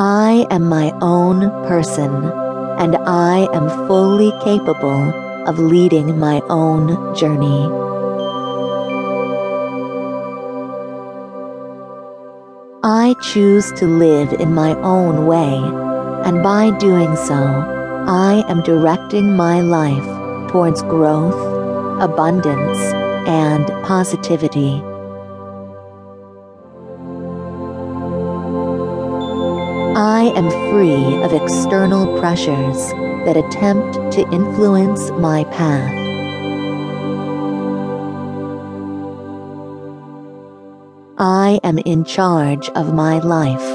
I am my own person, and I am fully capable of leading my own journey. I choose to live in my own way, and by doing so, I am directing my life towards growth, abundance, and positivity. I am free of external pressures that attempt to influence my path. I am in charge of my life.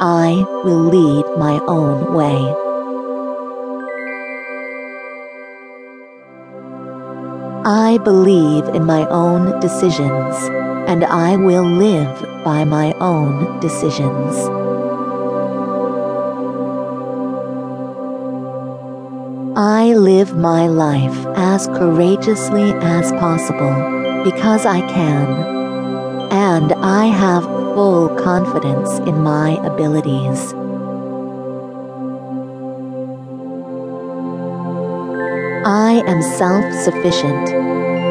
I will lead my own way. I believe in my own decisions, and I will live by my own decisions. I live my life as courageously as possible because I can, and I have full confidence in my abilities. I am self sufficient.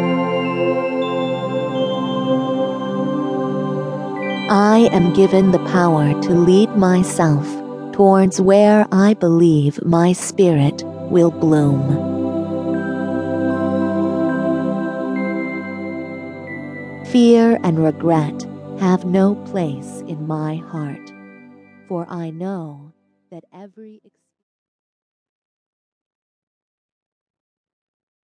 I am given the power to lead myself towards where I believe my spirit will bloom. Fear and regret have no place in my heart, for I know that every